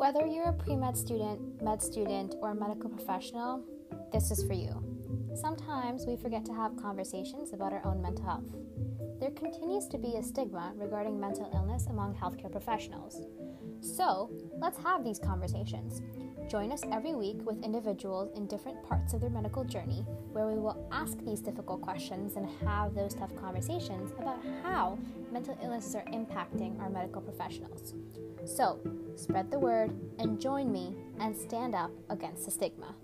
Whether you're a pre med student, med student, or a medical professional, this is for you. Sometimes we forget to have conversations about our own mental health. There continues to be a stigma regarding mental illness among healthcare professionals. So, let's have these conversations. Join us every week with individuals in different parts of their medical journey where we will ask these difficult questions and have those tough conversations about how mental illnesses are impacting our medical professionals. So, spread the word and join me and stand up against the stigma.